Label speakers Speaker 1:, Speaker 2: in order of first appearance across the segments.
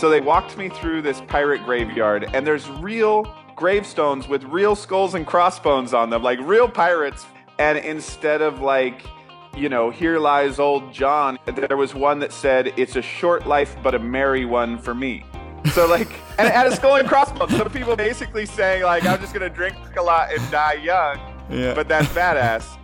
Speaker 1: So they walked me through this pirate graveyard, and there's real gravestones with real skulls and crossbones on them, like real pirates. And instead of like, you know, here lies old John, there was one that said, it's a short life, but a merry one for me. So like, and it had a skull and crossbones. So people basically saying like, I'm just gonna drink a lot and die young.
Speaker 2: Yeah.
Speaker 1: But that's badass.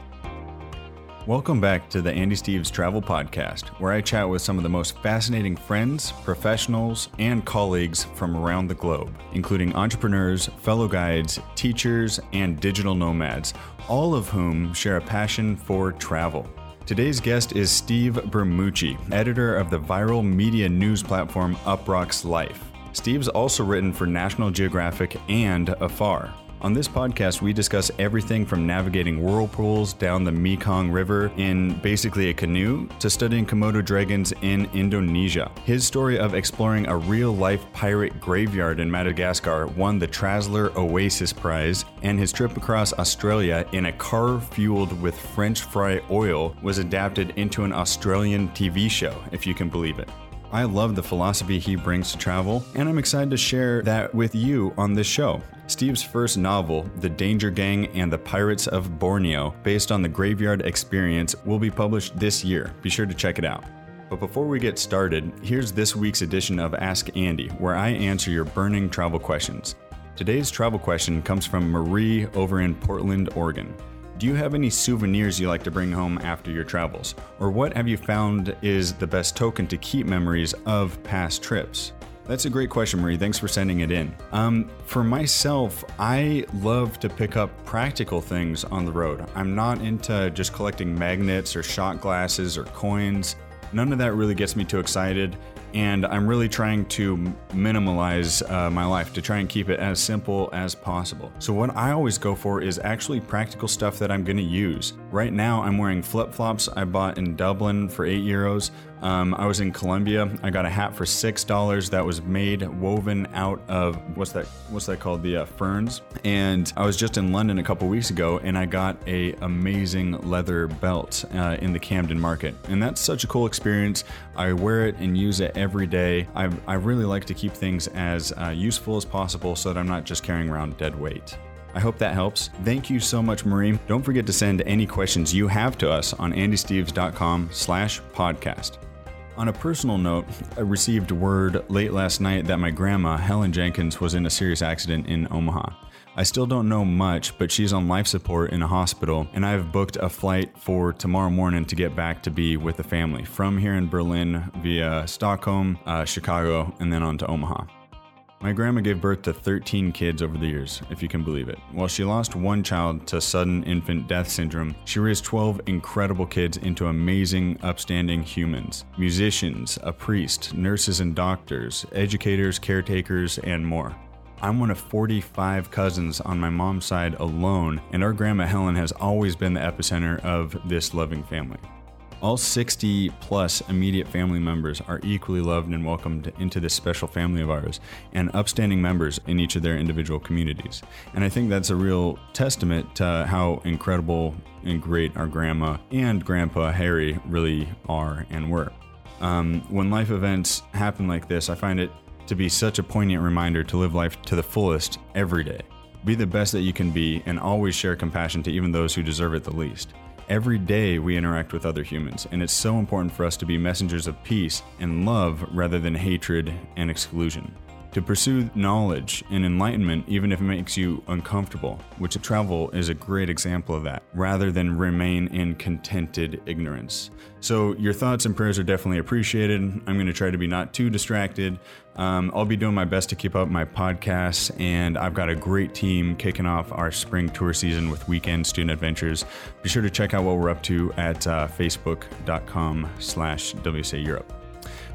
Speaker 2: Welcome back to the Andy Steves Travel Podcast, where I chat with some of the most fascinating friends, professionals, and colleagues from around the globe, including entrepreneurs, fellow guides, teachers, and digital nomads, all of whom share a passion for travel. Today's guest is Steve Bramucci, editor of the viral media news platform Uproxx Life. Steve's also written for National Geographic and Afar. On this podcast, we discuss everything from navigating whirlpools down the Mekong River in basically a canoe to studying Komodo dragons in Indonesia. His story of exploring a real life pirate graveyard in Madagascar won the Trassler Oasis Prize, and his trip across Australia in a car fueled with French fry oil was adapted into an Australian TV show, if you can believe it. I love the philosophy he brings to travel, and I'm excited to share that with you on this show. Steve's first novel, The Danger Gang and the Pirates of Borneo, based on the graveyard experience, will be published this year. Be sure to check it out. But before we get started, here's this week's edition of Ask Andy, where I answer your burning travel questions. Today's travel question comes from Marie over in Portland, Oregon. Do you have any souvenirs you like to bring home after your travels? Or what have you found is the best token to keep memories of past trips? That's a great question, Marie. Thanks for sending it in. Um, for myself, I love to pick up practical things on the road. I'm not into just collecting magnets or shot glasses or coins. None of that really gets me too excited and I'm really trying to minimalize uh, my life to try and keep it as simple as possible. So, what I always go for is actually practical stuff that I'm gonna use. Right now, I'm wearing flip flops I bought in Dublin for 8 euros. Um, I was in Colombia. I got a hat for six dollars that was made woven out of what's that? What's that called? The uh, ferns. And I was just in London a couple weeks ago, and I got a amazing leather belt uh, in the Camden Market, and that's such a cool experience. I wear it and use it every day. I, I really like to keep things as uh, useful as possible, so that I'm not just carrying around dead weight. I hope that helps. Thank you so much, Marie. Don't forget to send any questions you have to us on andysteves.com slash podcast. On a personal note, I received word late last night that my grandma, Helen Jenkins, was in a serious accident in Omaha. I still don't know much, but she's on life support in a hospital, and I've booked a flight for tomorrow morning to get back to be with the family from here in Berlin via Stockholm, uh, Chicago, and then on to Omaha. My grandma gave birth to 13 kids over the years, if you can believe it. While she lost one child to sudden infant death syndrome, she raised 12 incredible kids into amazing, upstanding humans musicians, a priest, nurses and doctors, educators, caretakers, and more. I'm one of 45 cousins on my mom's side alone, and our grandma Helen has always been the epicenter of this loving family. All 60 plus immediate family members are equally loved and welcomed into this special family of ours, and upstanding members in each of their individual communities. And I think that's a real testament to how incredible and great our grandma and grandpa Harry really are and were. Um, when life events happen like this, I find it to be such a poignant reminder to live life to the fullest every day. Be the best that you can be, and always share compassion to even those who deserve it the least. Every day we interact with other humans, and it's so important for us to be messengers of peace and love rather than hatred and exclusion. To pursue knowledge and enlightenment, even if it makes you uncomfortable, which travel is a great example of that, rather than remain in contented ignorance. So, your thoughts and prayers are definitely appreciated. I'm going to try to be not too distracted. Um, I'll be doing my best to keep up my podcasts, and I've got a great team kicking off our spring tour season with weekend student adventures. Be sure to check out what we're up to at uh, facebook.com slash WSA Europe.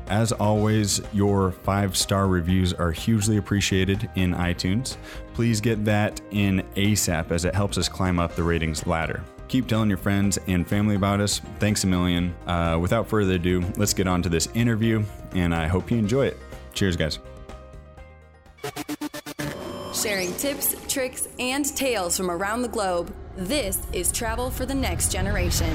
Speaker 2: As always, your five star reviews are hugely appreciated in iTunes. Please get that in ASAP as it helps us climb up the ratings ladder. Keep telling your friends and family about us. Thanks a million. Uh, without further ado, let's get on to this interview, and I hope you enjoy it. Cheers, guys.
Speaker 3: Sharing tips, tricks, and tales from around the globe, this is Travel for the Next Generation.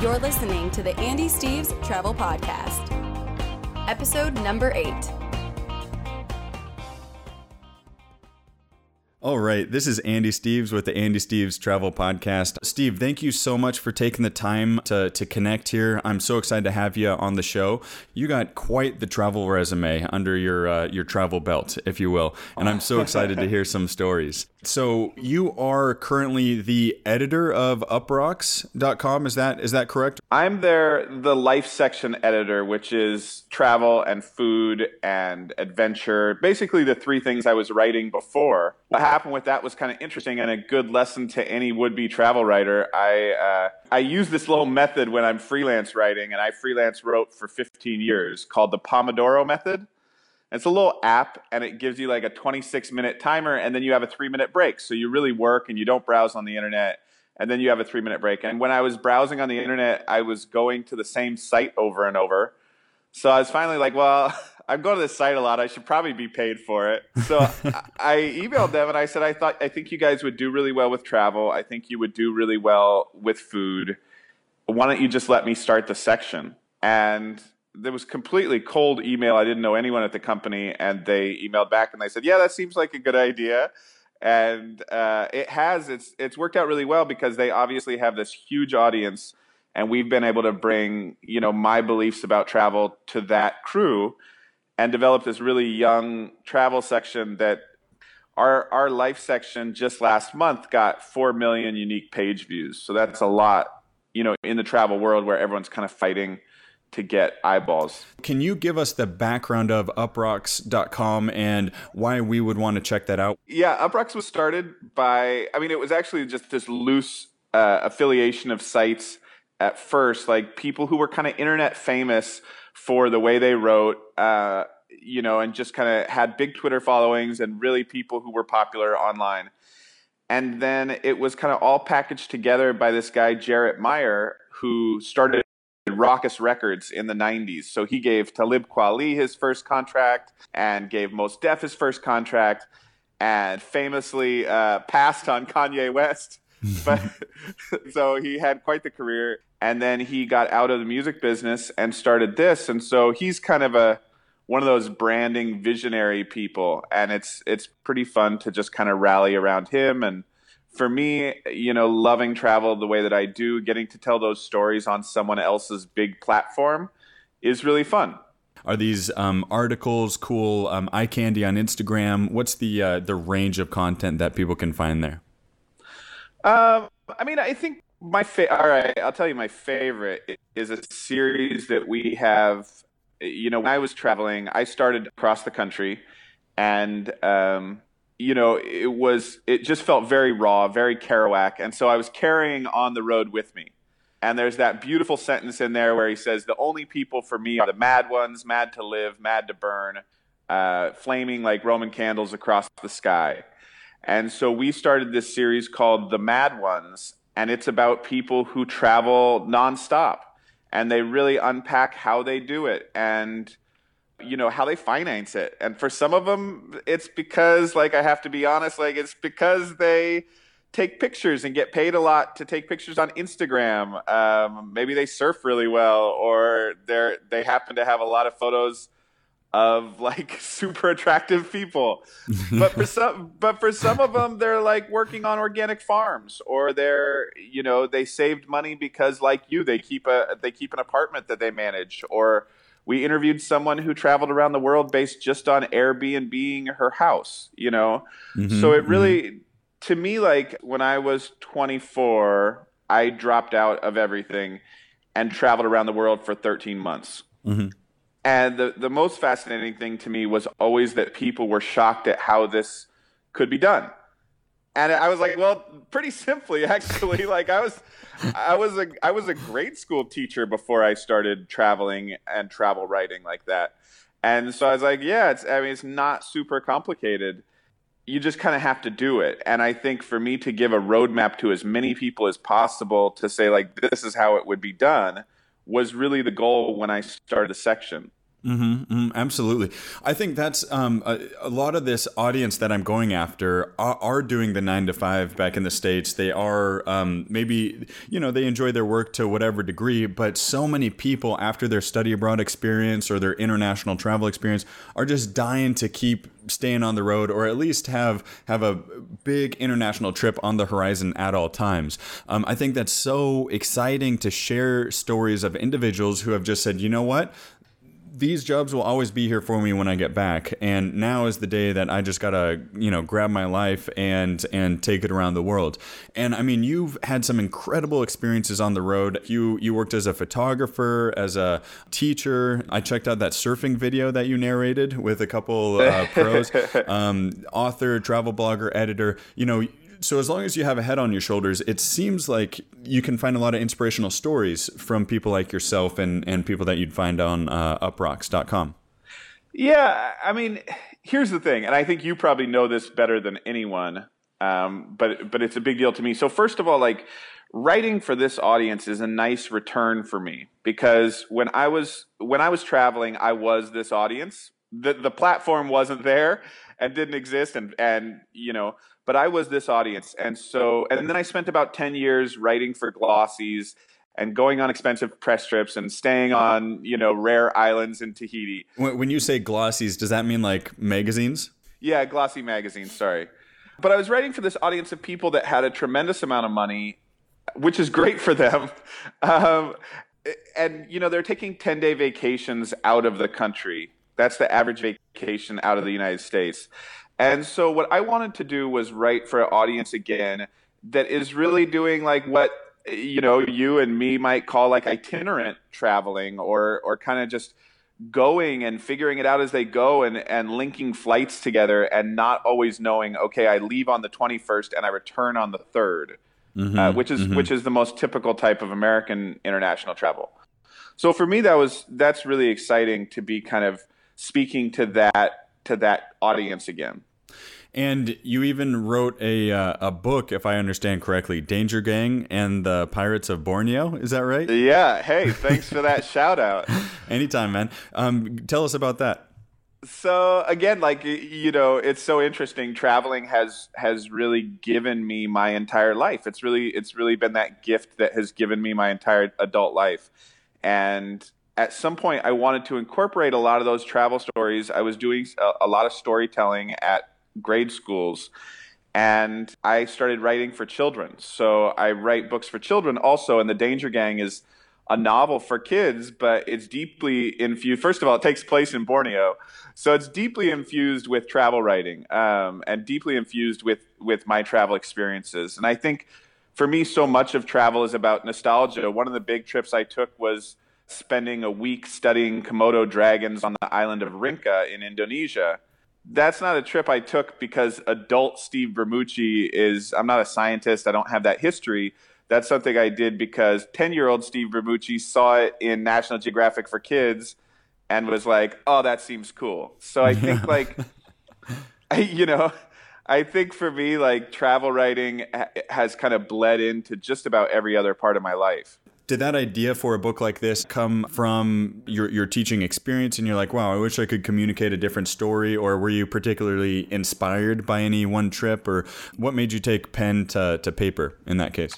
Speaker 3: You're listening to the Andy Steves Travel Podcast. episode number eight.
Speaker 2: All right, this is Andy Steves with the Andy Steves Travel Podcast. Steve, thank you so much for taking the time to, to connect here. I'm so excited to have you on the show. You got quite the travel resume under your uh, your travel belt, if you will, and I'm so excited to hear some stories. So you are currently the editor of uproxx.com. Is that is that correct?
Speaker 1: I'm there, the life section editor, which is travel and food and adventure. Basically, the three things I was writing before. Happened with that was kind of interesting and a good lesson to any would-be travel writer. I uh, I use this little method when I'm freelance writing, and I freelance wrote for 15 years called the Pomodoro method. It's a little app and it gives you like a 26 minute timer and then you have a three minute break. So you really work and you don't browse on the internet and then you have a three minute break. And when I was browsing on the internet, I was going to the same site over and over. So I was finally like, well, I'm going to this site a lot. I should probably be paid for it. So I emailed them and I said, I thought, I think you guys would do really well with travel. I think you would do really well with food. Why don't you just let me start the section? And there was completely cold email. I didn't know anyone at the company, and they emailed back and they said, "Yeah, that seems like a good idea." And uh, it has. It's it's worked out really well because they obviously have this huge audience, and we've been able to bring you know my beliefs about travel to that crew, and develop this really young travel section that. Our, our life section just last month got 4 million unique page views. So that's a lot, you know, in the travel world where everyone's kind of fighting to get eyeballs.
Speaker 2: Can you give us the background of uproxx.com and why we would want to check that out?
Speaker 1: Yeah, Uproxx was started by, I mean, it was actually just this loose uh, affiliation of sites at first, like people who were kind of internet famous for the way they wrote, uh, you know, and just kind of had big Twitter followings and really people who were popular online. And then it was kind of all packaged together by this guy, Jarret Myer, who started Rawkus Records in the 90s. So he gave Talib Kweli his first contract and gave Mos Def his first contract and famously uh, passed on Kanye West. but so he had quite the career and then he got out of the music business and started this and so he's kind of a one of those branding visionary people and it's it's pretty fun to just kind of rally around him and for me, you know, loving travel the way that I do, getting to tell those stories on someone else's big platform is really fun.
Speaker 2: Are these um, articles cool? Um, eye candy on Instagram. What's the uh, the range of content that people can find there?
Speaker 1: Um, I mean, I think my fa- all right. I'll tell you, my favorite is a series that we have. You know, when I was traveling, I started across the country, and um, you know, it was it just felt very raw, very Kerouac, and so I was carrying on the road with me. And there's that beautiful sentence in there where he says, "The only people for me are the mad ones, mad to live, mad to burn, uh, flaming like Roman candles across the sky." And so we started this series called The Mad Ones, and it's about people who travel nonstop, and they really unpack how they do it and you know how they finance it. And for some of them it's because like i have to be honest like it's because they take pictures and get paid a lot to take pictures on instagram. Um, maybe they surf really well or they're they happen to have a lot of photos of like super attractive people but for some but for some of them they're like working on organic farms or they're you know they saved money because like you they keep a they keep an apartment that they manage or we interviewed someone who traveled around the world based just on Airbnb her house, you know? Mm-hmm, so it really, mm-hmm. to me, like when I was 24, I dropped out of everything and traveled around the world for 13 months. Mm-hmm. And the, the most fascinating thing to me was always that people were shocked at how this could be done. And I was like, well, pretty simply, actually. like I was, I was a, I was a grade school teacher before I started traveling and travel writing like that. And so I was like, yeah, it's, I mean, it's not super complicated. You just kind of have to do it. And I think for me to give a roadmap to as many people as possible to say like, this is how it would be done was really the goal when I started the section.
Speaker 2: Mm-hmm, mm-hmm, absolutely. I think that's um, a, a, lot of this audience that I'm going after are, are, doing the nine to five back in the States. They are um, maybe, you know, they enjoy their work to whatever degree, but so many people after their study abroad experience or their international travel experience are just dying to keep staying on the road or at least have have a big international trip on the horizon at all times. Um, I think that's so exciting to share stories of individuals who have just said, you know what, these jobs will always be here for me when I get back. And now is the day that I just gotta, you know, grab my life and and take it around the world. And I mean, you've had some incredible experiences on the road. You you worked as a photographer, as a teacher. I checked out that surfing video that you narrated with a couple uh, pros, um, author, travel blogger, editor. You know, so as long as you have a head on your shoulders, it seems like you can find a lot of inspirational stories from people like yourself and, and people that you'd find on uh, uproxx.com.
Speaker 1: Yeah, I mean, here's the thing, and I think you probably know this better than anyone, um, but but it's a big deal to me. So first of all, like writing for this audience is a nice return for me because when I was when I was traveling, I was this audience. The the platform wasn't there and didn't exist, and and you know but I was this audience. And so, and then I spent about 10 years writing for Glossies and going on expensive press trips and staying on, you know, rare islands in Tahiti.
Speaker 2: When you say Glossies, does that mean like magazines?
Speaker 1: Yeah, glossy magazines, sorry. But I was writing for this audience of people that had a tremendous amount of money, which is great for them. Um, and, you know, they're taking 10 day vacations out of the country. That's the average vacation out of the United States. And so what I wanted to do was write for an audience again that is really doing like what you know you and me might call like itinerant traveling or or kind of just going and figuring it out as they go and and linking flights together and not always knowing okay I leave on the 21st and I return on the 3rd mm-hmm, uh, which is mm-hmm. which is the most typical type of American international travel. So for me that was that's really exciting to be kind of speaking to that to that audience again.
Speaker 2: And you even wrote a uh, a book, if I understand correctly, Danger Gang and the Pirates of Borneo. Is that right?
Speaker 1: Yeah. Hey, thanks for that shout out.
Speaker 2: Anytime, man. Um, tell us about that.
Speaker 1: So again, like you know, it's so interesting. Traveling has has really given me my entire life. It's really it's really been that gift that has given me my entire adult life. And at some point, I wanted to incorporate a lot of those travel stories. I was doing a, a lot of storytelling at grade schools and I started writing for children. So I write books for children also, and The Danger Gang is a novel for kids, but it's deeply infused. First of all, it takes place in Borneo, so it's deeply infused with travel writing um, and deeply infused with with my travel experiences. And I think for me, so much of travel is about nostalgia. One of the big trips I took was spending a week studying Komodo dragons on the island of Rinca in Indonesia that's not a trip I took because adult Steve Bramucci is, I'm not a scientist, I don't have that history. That's something I did because 10 year old Steve Bramucci saw it in National Geographic for Kids and was like, oh, that seems cool. So I think, like, I, you know, I think for me, like, travel writing has kind of bled into just about every other part of my life.
Speaker 2: Did that idea for a book like this come from your, your teaching experience and you're like, wow, I wish I could communicate a different story? Or were you particularly inspired by any one trip? Or what made you take pen to, to paper in that case?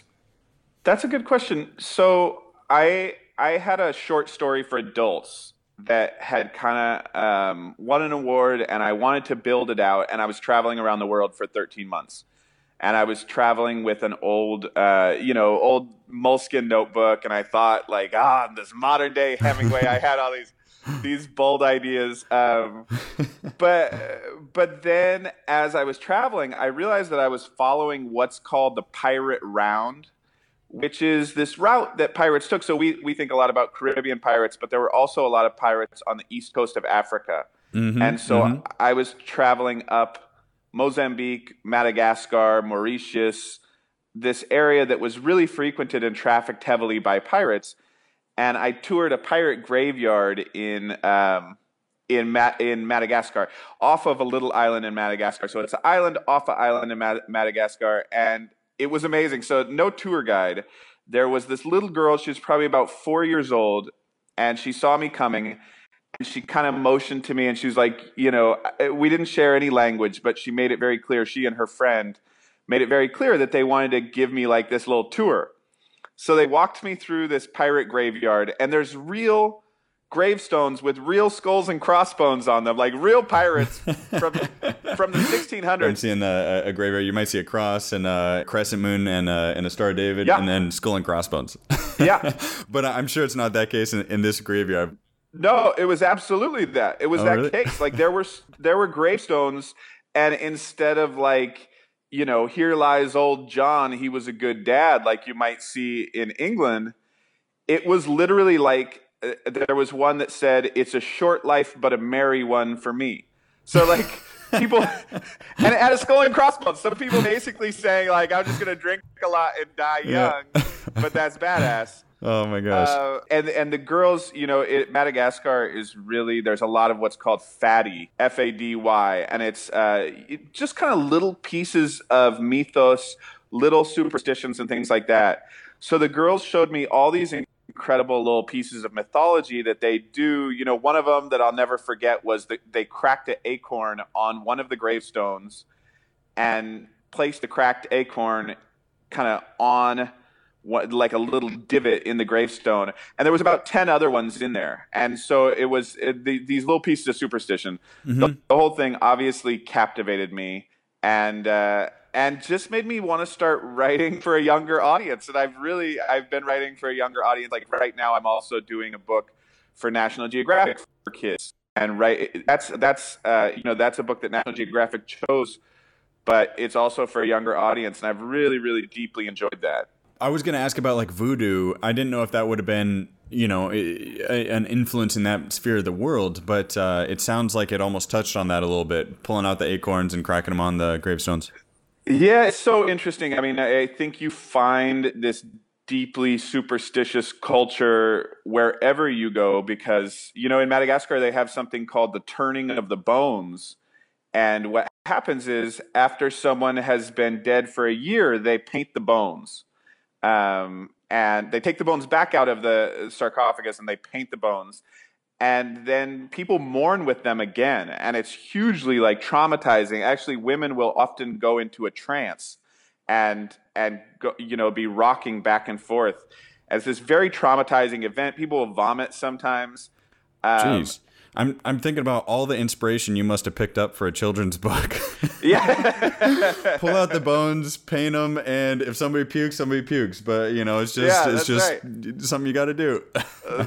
Speaker 1: That's a good question. So I I had a short story for adults that had kind of um, won an award, and I wanted to build it out. And I was traveling around the world for 13 months and I was traveling with an old, uh, you know, old Moleskine notebook, and I thought like, ah, this modern day Hemingway. I had all these these bold ideas, um, but but then as I was traveling, I realized that I was following what's called the pirate round. Which is this route that pirates took. So we, we think a lot about Caribbean pirates, but there were also a lot of pirates on the east coast of Africa. Mm-hmm, and so mm-hmm. I was traveling up Mozambique, Madagascar, Mauritius, this area that was really frequented and trafficked heavily by pirates. And I toured a pirate graveyard in um, in Ma- in Madagascar, off of a little island in Madagascar. So it's an island off an island in Mad- Madagascar, and it was amazing. So no tour guide. There was this little girl. She was probably about four years old, and she saw me coming, she kind of motioned to me and she was like, you know, we didn't share any language, but she made it very clear. She and her friend made it very clear that they wanted to give me like this little tour. So they walked me through this pirate graveyard, and there's real gravestones with real skulls and crossbones on them, like real pirates from from the 1600s.
Speaker 2: I'm seeing a, a, graveyard. You might see a cross and a crescent moon and a, and a star of David,
Speaker 1: Yeah.
Speaker 2: and then skull and crossbones.
Speaker 1: Yeah.
Speaker 2: but I'm sure it's not that case in, in this graveyard.
Speaker 1: No, it was absolutely that. It was
Speaker 2: Oh,
Speaker 1: that
Speaker 2: really?
Speaker 1: case. Like there were there were gravestones, and instead of like you know, here lies old John, he was a good dad, like you might see in England. It was literally like uh, there was one that said, "It's a short life, but a merry one for me." So like people, and it had a skull and crossbones. Some people basically saying like, "I'm just gonna drink a lot and die
Speaker 2: Yeah.
Speaker 1: young," but that's badass.
Speaker 2: Oh my gosh.
Speaker 1: Uh, and and the girls, you know, it, Madagascar is really there's a lot of what's called fady, F A D Y, and it's uh, it- just kind of little pieces of mythos, little superstitions and things like that. So the girls showed me all these incredible little pieces of mythology that they do. You know, one of them that I'll never forget was that they cracked an acorn on one of the gravestones and placed the cracked acorn kind of on what, like a little divot in the gravestone, and there was about ten other ones in there, and so it was it, the, these little pieces of superstition. The, the whole thing obviously captivated me, and uh, and just made me want to start writing for a younger audience. And I've really I've been writing for a younger audience. Like right now, I'm also doing a book for National Geographic for kids, and right that's that's uh, you know that's a book that National Geographic chose, but it's also for a younger audience, and I've really really deeply enjoyed that.
Speaker 2: I was going to ask about like voodoo. I didn't know if that would have been, you know, an influence in that sphere of the world, but uh, it sounds like it almost touched on that a little bit, pulling out the acorns and cracking them on the gravestones.
Speaker 1: Yeah, it's so interesting. I mean, I think you find this deeply superstitious culture wherever you go because, you know, in Madagascar, they have something called the turning of the bones. And what happens is after someone has been dead for a year, they paint the bones. Um, and they take the bones back out of the sarcophagus and they paint the bones. And then people mourn with them again. And it's hugely like traumatizing. Actually women will often go into a trance and and go, you know be rocking back and forth. As this very traumatizing event people will vomit sometimes. Um,
Speaker 2: Jeez. I'm, I'm thinking about all the inspiration you must have picked up for a children's book.
Speaker 1: yeah
Speaker 2: Pull out the bones, paint them, and if somebody pukes, somebody pukes. But you know, it's just
Speaker 1: Yeah,
Speaker 2: it's just something you got to do.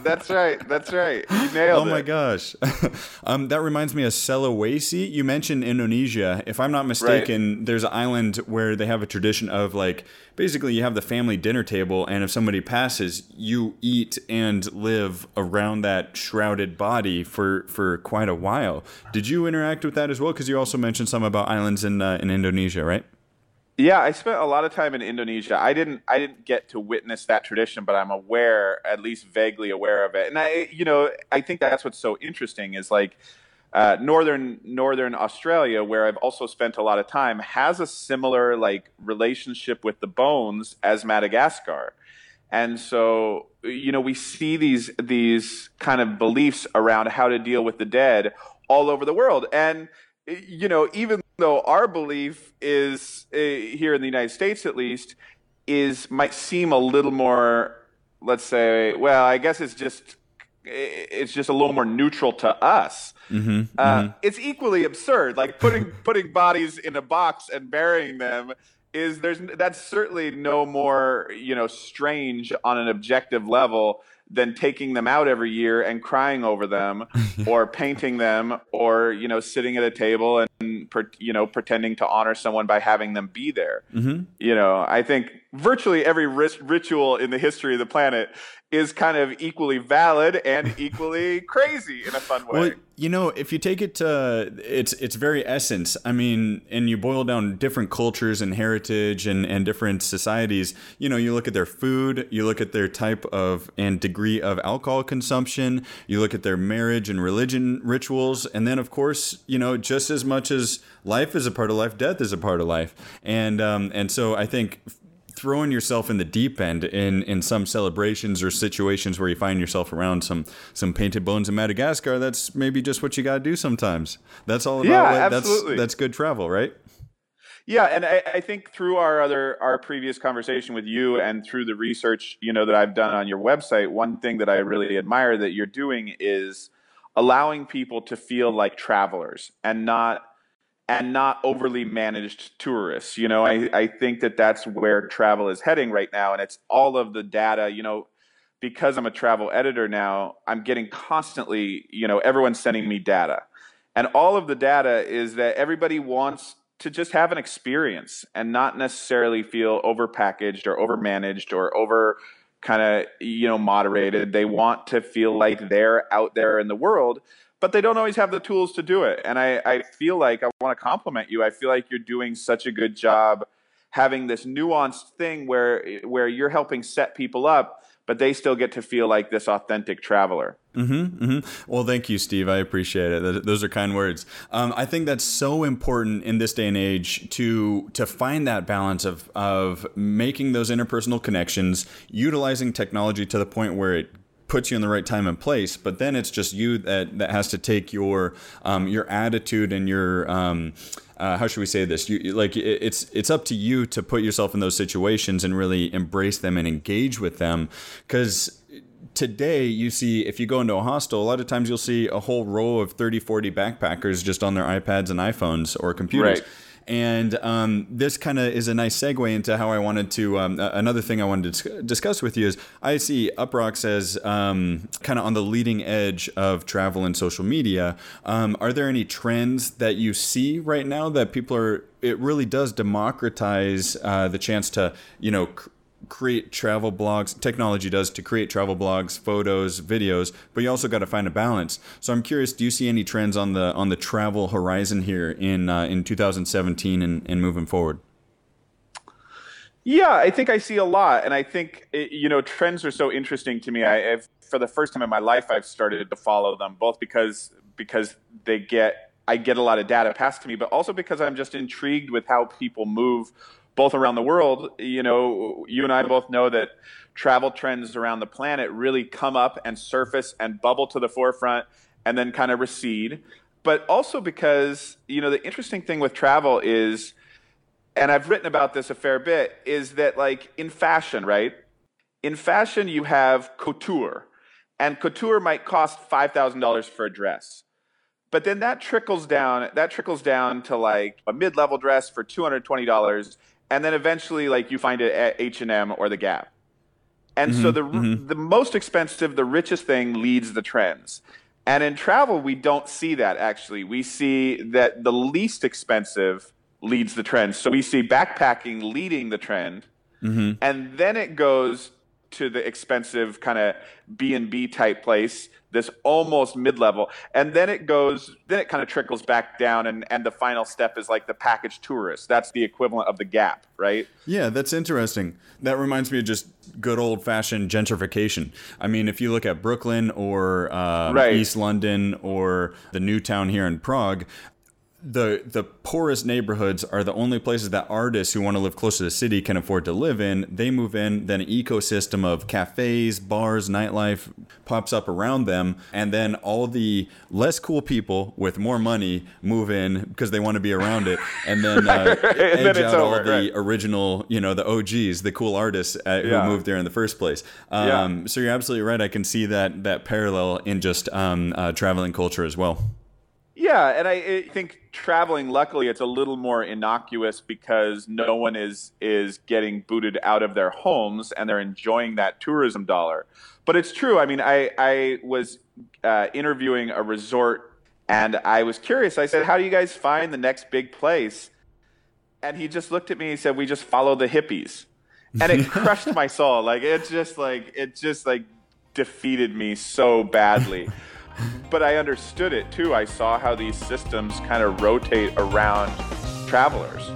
Speaker 1: that's right that's right you nailed it.
Speaker 2: Oh my gosh. um, that reminds me of Sulawesi. You mentioned Indonesia. If I'm not mistaken, there's an island where they have a tradition of like basically you have the family dinner table, and if somebody passes, you eat and live around that shrouded body for, for quite a while. Did you interact with that as well? Because you also mentioned some about islands in, uh, in Indonesia, right?
Speaker 1: Yeah, I spent a lot of time in Indonesia. I didn't I didn't get to witness that tradition, but I'm aware, at least vaguely aware of it. And I you know, I think that's what's so interesting is like uh, northern northern Australia, where I've also spent a lot of time, has a similar like relationship with the bones as Madagascar. And so, you know, we see these these kind of beliefs around how to deal with the dead all over the world. And you know, even though our belief is uh, here in the United States, at least, is might seem a little more, let's say, well, I guess it's just it's just a little more neutral to us. Mm-hmm, uh, mm-hmm. It's equally absurd. Like putting putting bodies in a box and burying them is there's that's certainly no more you know strange on an objective level than taking them out every year and crying over them or painting them or you know sitting at a table and you know pretending to honor someone by having them be there. Mm-hmm. You know i think virtually every rit- ritual in the history of the planet is kind of equally valid and equally crazy in a fun way.
Speaker 2: Well, you know, if you take it to its its very essence, I mean, and you boil down different cultures and heritage and, and different societies, you know, you look at their food, you look at their type of and degree of alcohol consumption, you look at their marriage and religion rituals, and then of course, you know, just as much as life is a part of life, death is a part of life, and um, and so I think throwing yourself in the deep end in in some celebrations or situations where you find yourself around some some painted bones in Madagascar, that's maybe just what you got to do sometimes. That's all about
Speaker 1: yeah,
Speaker 2: absolutely. that's that's good travel, right?
Speaker 1: Yeah, and I, I, think through our other our previous conversation with you and through the research you know that I've done on your website, one thing that I really admire that you're doing is allowing people to feel like travelers and not and not overly managed tourists. You know, I, I think that that's where travel is heading right now, and it's all of the data. You know, because I'm a travel editor now, I'm getting constantly. You know, everyone's sending me data, and all of the data is that everybody wants to just have an experience and not necessarily feel overpackaged or overmanaged or over kind of you know moderated they want to feel like they're out there in the world but they don't always have the tools to do it and i, I feel like i want to compliment you i feel like you're doing such a good job having this nuanced thing where where you're helping set people up but they still get to feel like this authentic traveler.
Speaker 2: Mm-hmm, mm-hmm. Well, thank you, Steve. I appreciate it. Those are kind words. Um, I think that's so important in this day and age to to find that balance of of making those interpersonal connections, utilizing technology to the point where it puts you in the right time and place but then it's just you that that has to take your um, your attitude and your um, uh, how should we say this? You like it, it's it's up to you to put yourself in those situations and really embrace them and engage with them because today you see if you go into a hostel a lot of times you'll see a whole row of 30 40 backpackers just on their ipads and iphones or computers
Speaker 1: right.
Speaker 2: And um, this kind of is a nice segue into how I wanted to. Um, another thing I wanted to discuss with you is I see Uproxx as um, kind of on the leading edge of travel and social media. Um, are there any trends that you see right now that people are? It really does democratize uh, the chance to, you know, create travel blogs technology does to create travel blogs photos videos but you also got to find a balance. So i'm curious do you see any trends on the on the travel horizon here in uh, in 2017 and, and moving forward?
Speaker 1: Yeah i think i see a lot and i think it, you know trends are so interesting to me. I have for the first time in my life i've started to follow them both because because they get i get a lot of data passed to me but also because i'm just intrigued with how people move both around the world, you know, you and I both know that travel trends around the planet really come up and surface and bubble to the forefront and then kind of recede. But also because, you know, the interesting thing with travel is, and I've written about this a fair bit, is that like in fashion, right? In fashion, you have couture, and couture might cost $5,000 for a dress but then that trickles down that trickles down to like a mid-level dress for $220 and then eventually like you find it at H&M or the Gap. And mm-hmm, so the mm-hmm. the most expensive, the richest thing leads the trends. And in travel, we don't see that actually. We see that the least expensive leads the trend. So we see backpacking leading the trend, mm-hmm. and then it goes to the expensive kind of B and B type place, this almost mid level, and then it goes, then it kind of trickles back down, and and the final step is like the package tourist. That's the equivalent of the Gap, right?
Speaker 2: Yeah, that's interesting. That reminds me of just good old fashioned gentrification. I mean, if you look at Brooklyn or uh, right. East London or the new town here in Prague, the the poorest neighborhoods are the only places that artists who want to live close to the city can afford to live in. They move in, then an ecosystem of cafes, bars, nightlife pops up around them, and then all the less cool people with more money move in because they want to be around it, and then uh, edge then out over, all the right. original, you know, the OGs, the cool artists uh, who moved there in the first place. Um, yeah. So you're absolutely right. I can see that that parallel in just um, uh, traveling culture as well.
Speaker 1: Yeah, and I, I, think traveling, luckily, it's a little more innocuous because no one is is getting booted out of their homes and they're enjoying that tourism dollar. But it's true. I mean, I I was uh, interviewing a resort and I was curious. I said, "How do you guys find the next big place?" And he just looked at me and said, "We just follow the hippies," and it crushed my soul. Like it just like it just like defeated me so badly but I understood it too. I saw how these systems kind of rotate around travelers.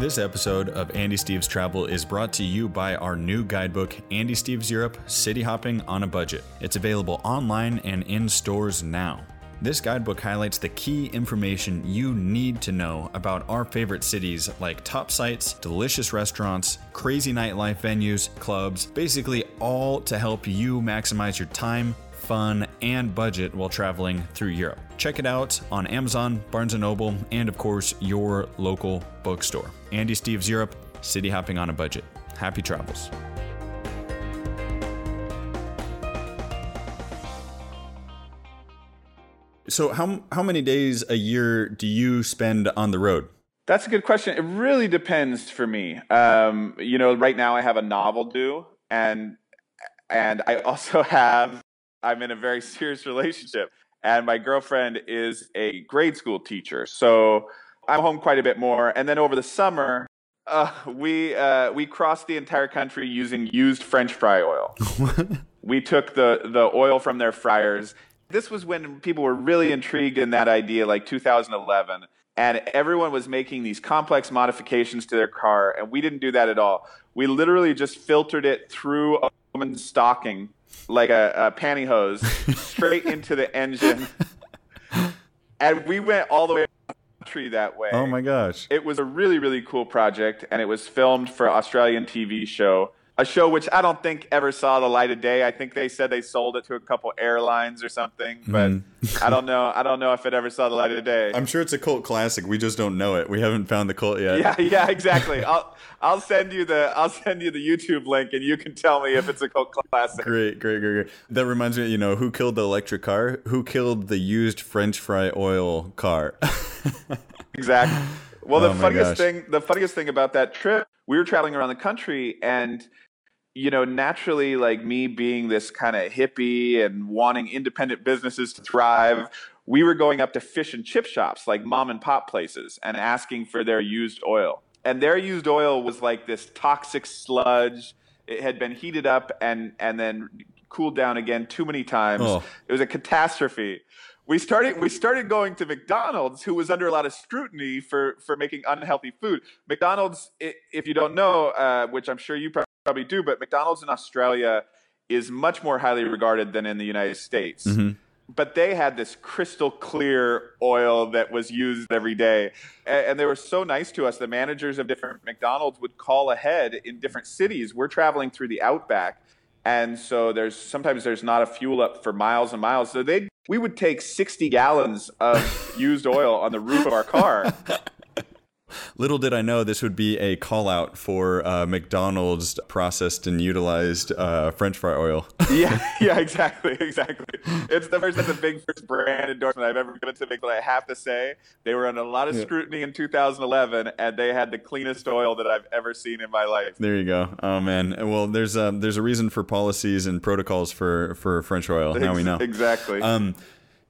Speaker 2: This episode of Andy Steves Travel is brought to you by our new guidebook, Andy Steves Europe City Hopping on a Budget. It's available online and in stores now. This guidebook highlights the key information you need to know about our favorite cities like top sites, delicious restaurants, crazy nightlife venues, clubs, basically all to help you maximize your time, fun, and budget while traveling through Europe. Check it out on Amazon, Barnes & Noble, and of course, your local bookstore. Andy Steves Europe, city hopping on a budget. Happy travels. So how how many days a year do you spend on the road?
Speaker 1: That's a good question. It really depends for me. Um, you know, right now I have a novel due, and and I also have I'm in a very serious relationship, and my girlfriend is a grade school teacher, so I'm home quite a bit more. And then over the summer, uh, we uh, we crossed the entire country using used French fry oil. we took the the oil from their fryers this was when people were really intrigued in that idea, like 2011. And everyone was making these complex modifications to their car, and we didn't do that at all. We literally just filtered it through a woman's stocking, like a, a pantyhose, straight into the engine. And we went all the way country that way.
Speaker 2: Oh my gosh.
Speaker 1: It was a really, really cool project, and it was filmed for Australian TV show a show which I don't think ever saw the light of day. I think they said they sold it to a couple airlines or something, but mm. I don't know. I don't know if it ever saw the light of day.
Speaker 2: I'm sure it's a cult classic. We just don't know it. We haven't found the cult yet.
Speaker 1: Yeah, yeah, exactly. I'll I'll send you the I'll send you the YouTube link, and you can tell me if it's a cult classic.
Speaker 2: Great, great, great, great. That reminds me. You know, who killed the electric car? Who killed the used French fry oil car?
Speaker 1: exactly. Well, the oh funniest gosh. thing, the funniest thing about that trip, we were traveling around the country, and you know, naturally, like me being this kind of hippie and wanting independent businesses to thrive, we were going up to fish and chip shops, like mom and pop places, and asking for their used oil. And their used oil was like this toxic sludge. It had been heated up and and then cooled down again too many times. Oh. It was a catastrophe we started we started going to McDonald's, who was under a lot of scrutiny for for making unhealthy food. McDonald's, if you don't know, uh, which I'm sure you probably do, but McDonald's in Australia is much more highly regarded than in the United States. Mm-hmm. But they had this crystal clear oil that was used every day. And, they were so nice to us. The managers of different McDonald's would call ahead in different cities. We're traveling through the outback and so there's sometimes there's not a fuel up for miles and miles so they we would take 60 gallons of used oil on the roof of our car
Speaker 2: Little did I know this would be a call out for uh, McDonald's processed and utilized uh, French fry oil.
Speaker 1: yeah, yeah, exactly, exactly. It's the first, that's a big first brand endorsement I've ever given to. But I have to say, they were under a lot of scrutiny in 2011, and they had the cleanest oil that I've ever seen in my life.
Speaker 2: There you go. Oh man. Well, there's a there's a reason for policies and protocols for for French oil. Now we know
Speaker 1: exactly. Um,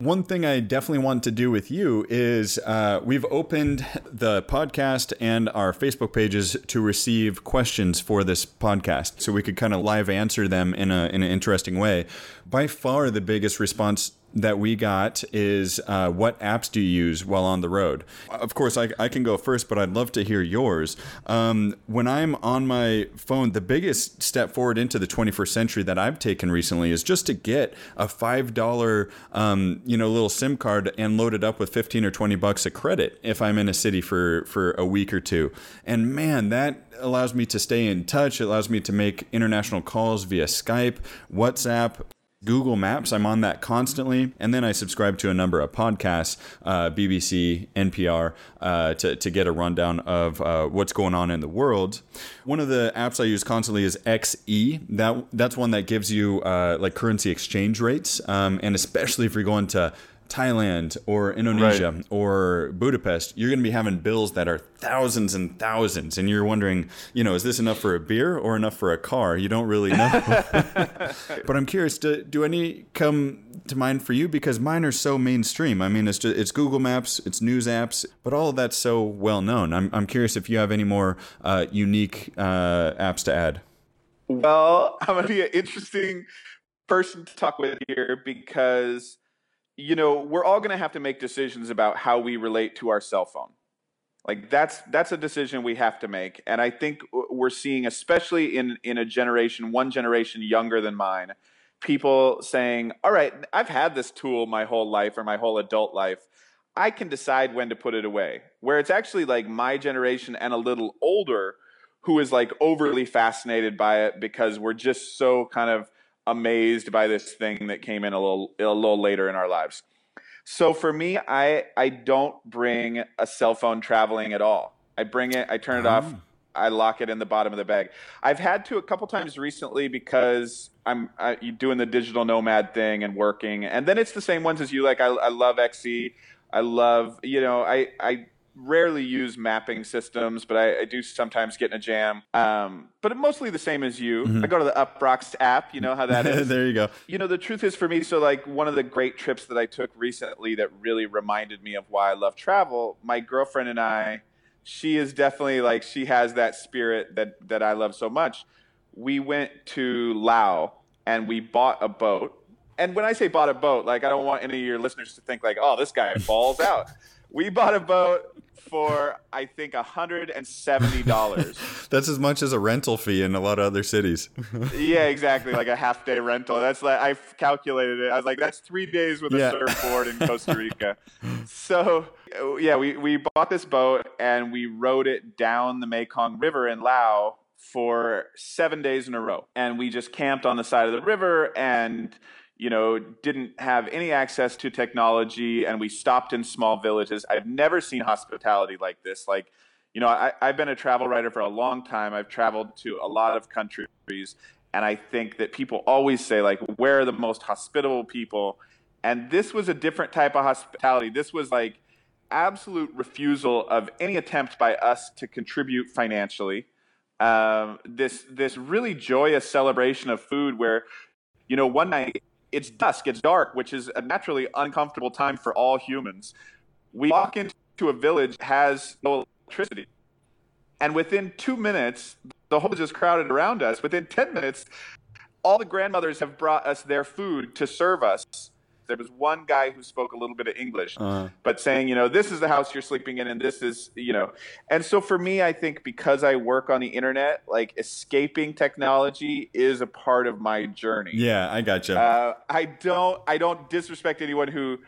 Speaker 2: one thing I definitely want to do with you is uh, we've opened the podcast and our Facebook pages to receive questions for this podcast, so we could kind of live answer them in a in an interesting way. By far, the biggest response that we got is uh, what apps do you use while on the road? Of course, I, I can go first, but I'd love to hear yours. Um, when I'm on my phone, the biggest step forward into the 21st century that I've taken recently is just to get a five dollar, um, you know, little SIM card and load it up with 15 or 20 bucks of credit if I'm in a city for for a week or two. And man, that allows me to stay in touch. It allows me to make international calls via Skype, WhatsApp Google Maps. I'm on that constantly. And then I subscribe to a number of podcasts, uh, BBC, NPR, uh, to, to get a rundown of uh, what's going on in the world. One of the apps I use constantly is XE. That, that's one that gives you uh, like currency exchange rates. Um, and especially if you're going to Thailand or Indonesia right. or Budapest, you're going to be having bills that are thousands and thousands. And you're wondering, you know, is this enough for a beer or enough for a car? You don't really know. but I'm curious, do, do any come to mind for you? Because mine are so mainstream. I mean, it's, just, it's Google Maps, it's news apps, but all of that's so well known. I'm, I'm curious if you have any more uh, unique uh, apps to add.
Speaker 1: Well, I'm going to be an interesting person to talk with here because you know, we're all going to have to make decisions about how we relate to our cell phone. Like that's that's a decision we have to make, and I think we're seeing, especially in in a generation, one generation younger than mine, people saying, "All right, I've had this tool my whole life or my whole adult life. I can decide when to put it away." Where it's actually like my generation and a little older who is like overly fascinated by it because we're just so kind of amazed by this thing that came in a little a little later in our lives. So for me, I I don't bring a cell phone traveling at all. I bring it, I turn it oh. off, ah. I lock it in the bottom of the bag. I've had to a couple times recently because I'm I, doing the digital nomad thing and working, and then it's the same ones as you. Like I, I love XE, I love you know I I rarely use mapping systems, but I, I, do sometimes get in a jam. Um, but mostly the same as you. Mm-hmm. I go to the Uproxx app. You know how that is.
Speaker 2: there you go.
Speaker 1: You know the truth is for me. So like one of the great trips that I took recently that really reminded me of why I love travel. My girlfriend and I, she is definitely like she has that spirit that that I love so much. We went to Laos and we bought a boat. And when I say bought a boat, like I don't want any of your listeners to think like, oh, this guy falls out. We bought a boat for I think hundred and seventy dollars.
Speaker 2: That's as much as a rental fee in a lot of other cities.
Speaker 1: yeah, exactly, like a half day rental. That's like I calculated it. I was like, that's three days with a yeah. surfboard in Costa Rica. so yeah, we we bought this boat and we rode it down the Mekong River in Laos for seven days in a row, and we just camped on the side of the river and you know, didn't have any access to technology, and we stopped in small villages. I've never seen hospitality like this. Like, you know, I, I've been a travel writer for a long time. I've traveled to a lot of countries, and I think that people always say, like, where are the most hospitable people? And this was a different type of hospitality. This was like absolute refusal of any attempt by us to contribute financially. Um, this this really joyous celebration of food where you know one night it's dusk, it's dark, which is a naturally uncomfortable time for all humans. We walk into a village has no electricity. And within two minutes, the whole village is crowded around us. Within 10 minutes, all the grandmothers have brought us their food to serve us there was one guy who spoke a little bit of English, uh-huh. but saying, you know, this is the house you're sleeping in, and this is, you know, and so for me, I think because I work on the internet, like escaping technology is a part of my journey.
Speaker 2: Yeah, I gotcha.
Speaker 1: Uh, I don't, I don't disrespect anyone who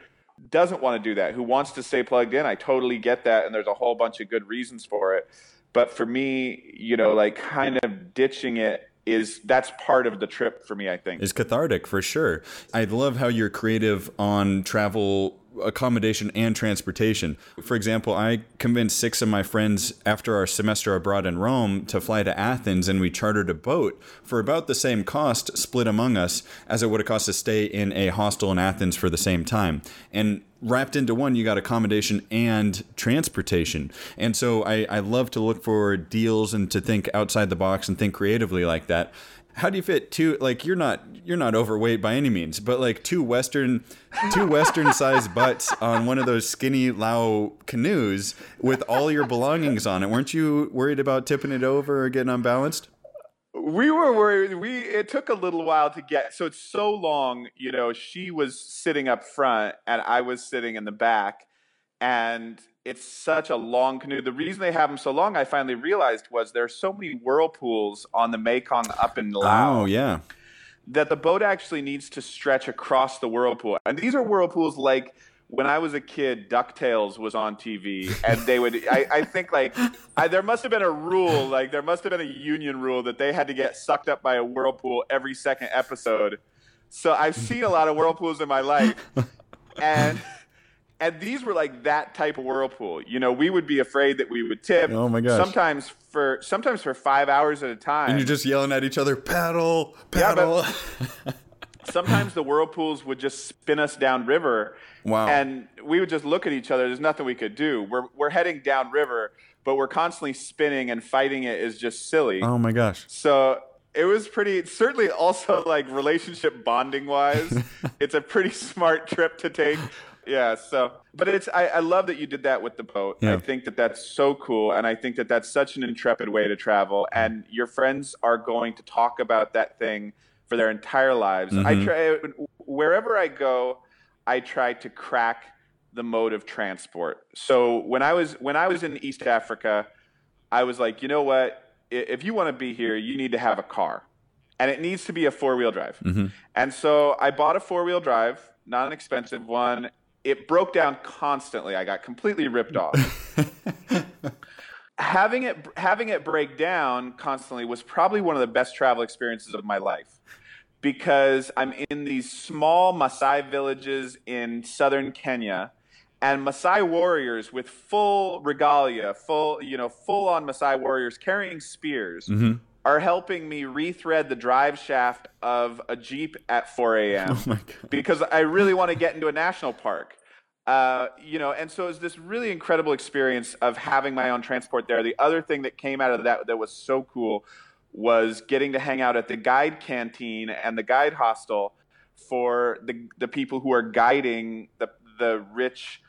Speaker 1: doesn't want to do that, who wants to stay plugged in. I totally get that, and there's a whole bunch of good reasons for it. But for me, you know, like kind of ditching it is that's part of the trip for me i think.
Speaker 2: Is cathartic for sure. I love how you're creative on travel accommodation and transportation. For example, I convinced six of my friends after our semester abroad in Rome to fly to Athens and we chartered a boat for about the same cost split among us as it would have cost to stay in a hostel in Athens for the same time. And wrapped into one, you got accommodation and transportation. And so I, I love to look for deals and to think outside the box and think creatively like that. How do you fit two like you're not you're not overweight by any means, but like two western two western sized butts on one of those skinny Lao canoes with all your belongings on it. Weren't you worried about tipping it over or getting unbalanced?
Speaker 1: we were worried. We it took a little while to get. So it's so long. You know, she was sitting up front and I was sitting in the back, and it's such a long canoe. The reason they have them so long, I finally realized, was there's so many whirlpools on the Mekong up in Laos.
Speaker 2: Oh yeah.
Speaker 1: That the boat actually needs to stretch across the whirlpool, and these are whirlpools like when I was a kid, DuckTales was on TV, and they would. I, I think like I, there must have been a rule, like there must have been a union rule that they had to get sucked up by a whirlpool every second episode. So I've seen a lot of whirlpools in my life, and and these were like that type of whirlpool. You know, we would be afraid that we would tip.
Speaker 2: Oh my gosh!
Speaker 1: Sometimes for sometimes for five hours at a time,
Speaker 2: and you're just yelling at each other, paddle, paddle.
Speaker 1: Yeah, sometimes the whirlpools would just spin us down river
Speaker 2: Wow.
Speaker 1: And we would just look at each other. There's nothing we could do. We're, we're heading downriver, but we're constantly spinning and fighting it is just silly.
Speaker 2: Oh my gosh.
Speaker 1: So it was pretty, certainly also like relationship bonding wise, it's a pretty smart trip to take. Yeah. So, but it's, I, I love that you did that with the boat. Yeah. I think that that's so cool. And I think that that's such an intrepid way to travel. And your friends are going to talk about that thing for their entire lives. Mm-hmm. I try, wherever I go, I try to crack the mode of transport. So when I was when I was in East Africa, I was like, you know what? If you want to be here, you need to have a car. and it needs to be a four wheel drive.
Speaker 2: Mm-hmm.
Speaker 1: And so I bought a four wheel drive, not an expensive one. It broke down constantly. I got completely ripped off. having it having it break down constantly was probably one of the best travel experiences of my life because I'm in these small Maasai villages in southern Kenya and Maasai warriors with full regalia, full you know, full on Maasai warriors carrying spears
Speaker 2: Mm-hmm.
Speaker 1: Are helping me rethread the drive shaft of a Jeep at 4 a.m.
Speaker 2: Oh my
Speaker 1: because I really want to get into a national park. Uh, you know, and so it's this really incredible experience of having my own transport there. The other thing that came out of that that was so cool was getting to hang out at the guide canteen and the guide hostel for the the people who are guiding the the rich,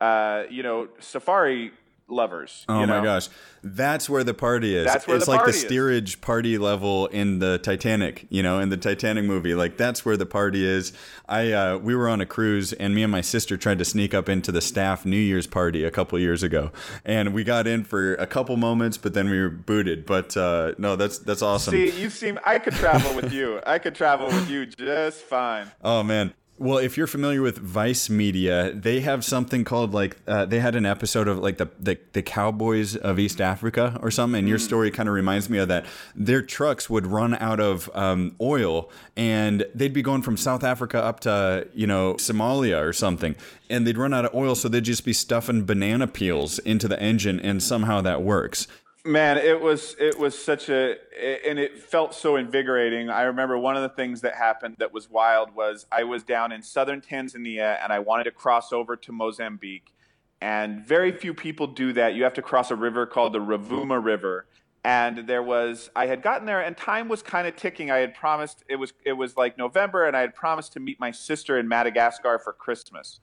Speaker 1: uh, you know, safari lovers.
Speaker 2: Oh my
Speaker 1: know?
Speaker 2: gosh, that's where the party is.
Speaker 1: That's where
Speaker 2: it's
Speaker 1: the
Speaker 2: like the
Speaker 1: is.
Speaker 2: steerage party level in the Titanic. You know, in the Titanic movie, like that's where the party is. I uh, we were on a cruise, and me and my sister tried to sneak up into the staff New Year's party a couple years ago, and we got in for a couple moments, but then we were booted. But uh, no, that's that's awesome.
Speaker 1: See, you seem I could travel with you. I could travel with you just fine.
Speaker 2: Oh man. Well, if you're familiar with Vice Media, they have something called like uh, they had an episode of like the, the the Cowboys of East Africa or something, and your story kind of reminds me of that. Their trucks would run out of um, oil, and they'd be going from South Africa up to you know Somalia or something, and they'd run out of oil, so they'd just be stuffing banana peels into the engine, and somehow that works.
Speaker 1: Man, it was it was such a and it felt so invigorating. I remember one of the things that happened that was wild was I was down in southern Tanzania and I wanted to cross over to Mozambique. And very few people do that. You have to cross a river called the Ruvuma River. And there was I had gotten there and time was kind of ticking. I had promised it was it was like November and I had promised to meet my sister in Madagascar for Christmas.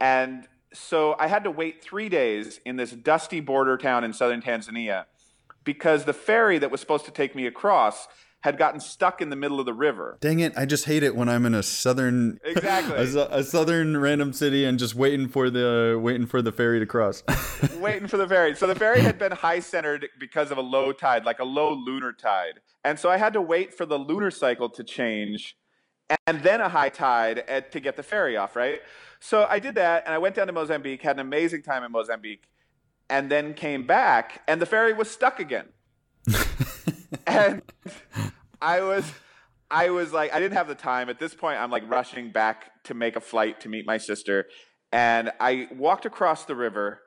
Speaker 1: And so I had to wait three days in this dusty border town in southern Tanzania because the ferry that was supposed to take me across had gotten stuck in the middle of the river.
Speaker 2: Dang it! I just hate it when I'm in a southern,
Speaker 1: Exactly.
Speaker 2: a, a southern random city and just waiting for the waiting for the ferry to cross.
Speaker 1: waiting for the ferry. So the ferry had been high centered because of a low tide, like a low lunar tide. And so I had to wait for the lunar cycle to change and then a high tide to get the ferry off, right? So I did that and I went down to Mozambique, had an amazing time in Mozambique, and then came back and the ferry was stuck again. and I was I was like I didn't have the time at this point I'm like rushing back to make a flight to meet my sister and I walked across the river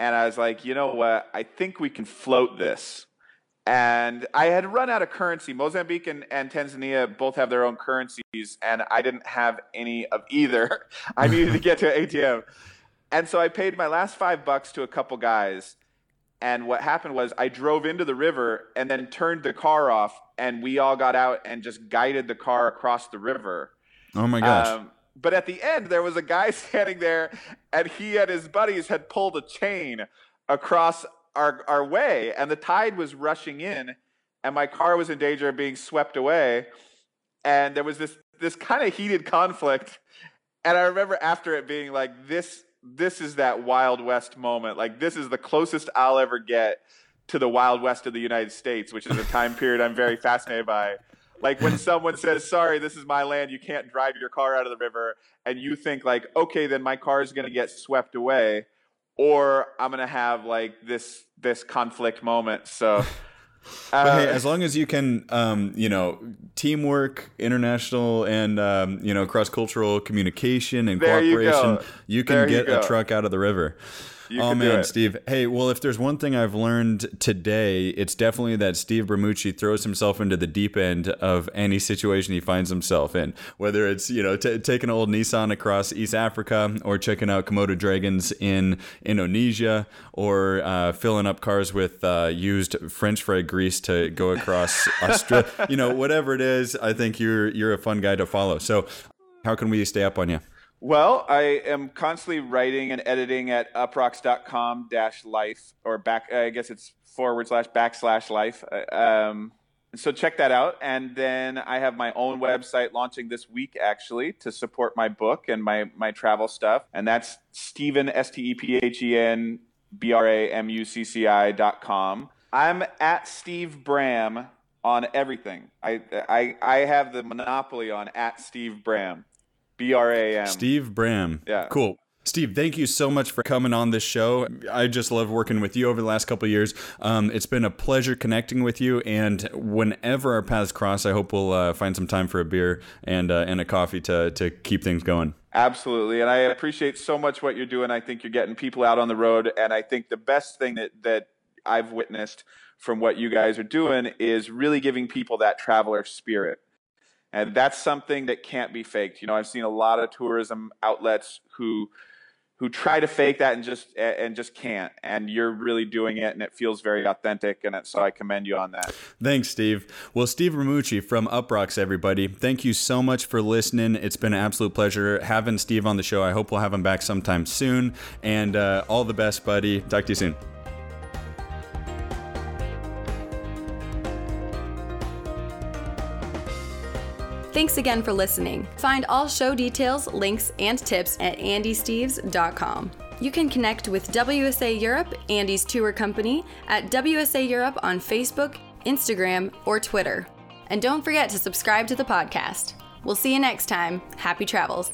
Speaker 1: and I was like, you know what? I think we can float this. And I had run out of currency. Mozambique and, and Tanzania both have their own currencies, and I didn't have any of either. I needed to get to an ATM. And so I paid my last five bucks to a couple guys. And what happened was I drove into the river and then turned the car off, and we all got out and just guided the car across the river.
Speaker 2: oh my gosh!
Speaker 1: Um, but at the end, there was a guy standing there, and he and his buddies had pulled a chain across our, our way, and the tide was rushing in, and my car was in danger of being swept away. And there was this this kind of heated conflict. And I remember after it being like, this this is that Wild West moment. Like this is the closest I'll ever get to the Wild West of the United States, which is a time period I'm very fascinated by. Like when someone says, "Sorry, this is my land. You can't drive your car out of the river," and you think like, "Okay, then my car is going to get swept away, or I'm to have like this this conflict moment." So,
Speaker 2: But hey,
Speaker 1: uh,
Speaker 2: as long as you can, um, you know, teamwork, international, and um, you know, cross-cultural communication and
Speaker 1: There you
Speaker 2: cooperation, you, can
Speaker 1: There you
Speaker 2: get a truck out of the river.
Speaker 1: You
Speaker 2: oh man. Steve. Hey, well, if there's one thing I've learned today, it's definitely that Steve Bramucci throws himself into the deep end of any situation he finds himself in. Whether it's you know t- taking an old Nissan across East Africa, or checking out Komodo dragons in Indonesia, or uh, filling up cars with uh, used French fry grease to go across Australia. you know, whatever it is, I think you're you're a fun guy to follow. So, how can we stay up on you?
Speaker 1: Well, I am constantly writing and editing at uproxx.com dash life or back, I guess it's forward slash backslash life. Uh, Um, so check that out. And then I have my own website launching this week actually to support my book and my, my travel stuff. And that's Stephen, S T E P H E N B R A M U C C I dot com. I'm at Steve Bram on everything. I I I have the monopoly on at Steve Bram, B R A M.
Speaker 2: Steve Bram.
Speaker 1: Yeah.
Speaker 2: Cool. Steve, thank you so much for coming on this show. I just love working with you over the last couple of years. Um, it's been a pleasure connecting with you, and whenever our paths cross, I hope we'll uh, find some time for a beer and uh, and a coffee to to keep things going.
Speaker 1: Absolutely, and I appreciate so much what you're doing. I think you're getting people out on the road, and I think the best thing that that I've witnessed from what you guys are doing is really giving people that traveler spirit. And that's something that can't be faked. You know, I've seen a lot of tourism outlets who who try to fake that and just and just can't. And you're really doing it and it feels very authentic and so i commend you on that.
Speaker 2: Thanks steve. Well steve bramucci from Uproxx everybody thank you so much for listening. It's been an absolute pleasure having steve on the show. I hope we'll have him back sometime soon. And uh, all the best buddy. Talk to you soon
Speaker 3: Thanks again for listening. Find all show details, links, and tips at andysteves.com. You can connect with WSA Europe, Andy's tour company, at WSA Europe on Facebook, Instagram, or Twitter. And don't forget to subscribe to the podcast. We'll see you next time. Happy travels.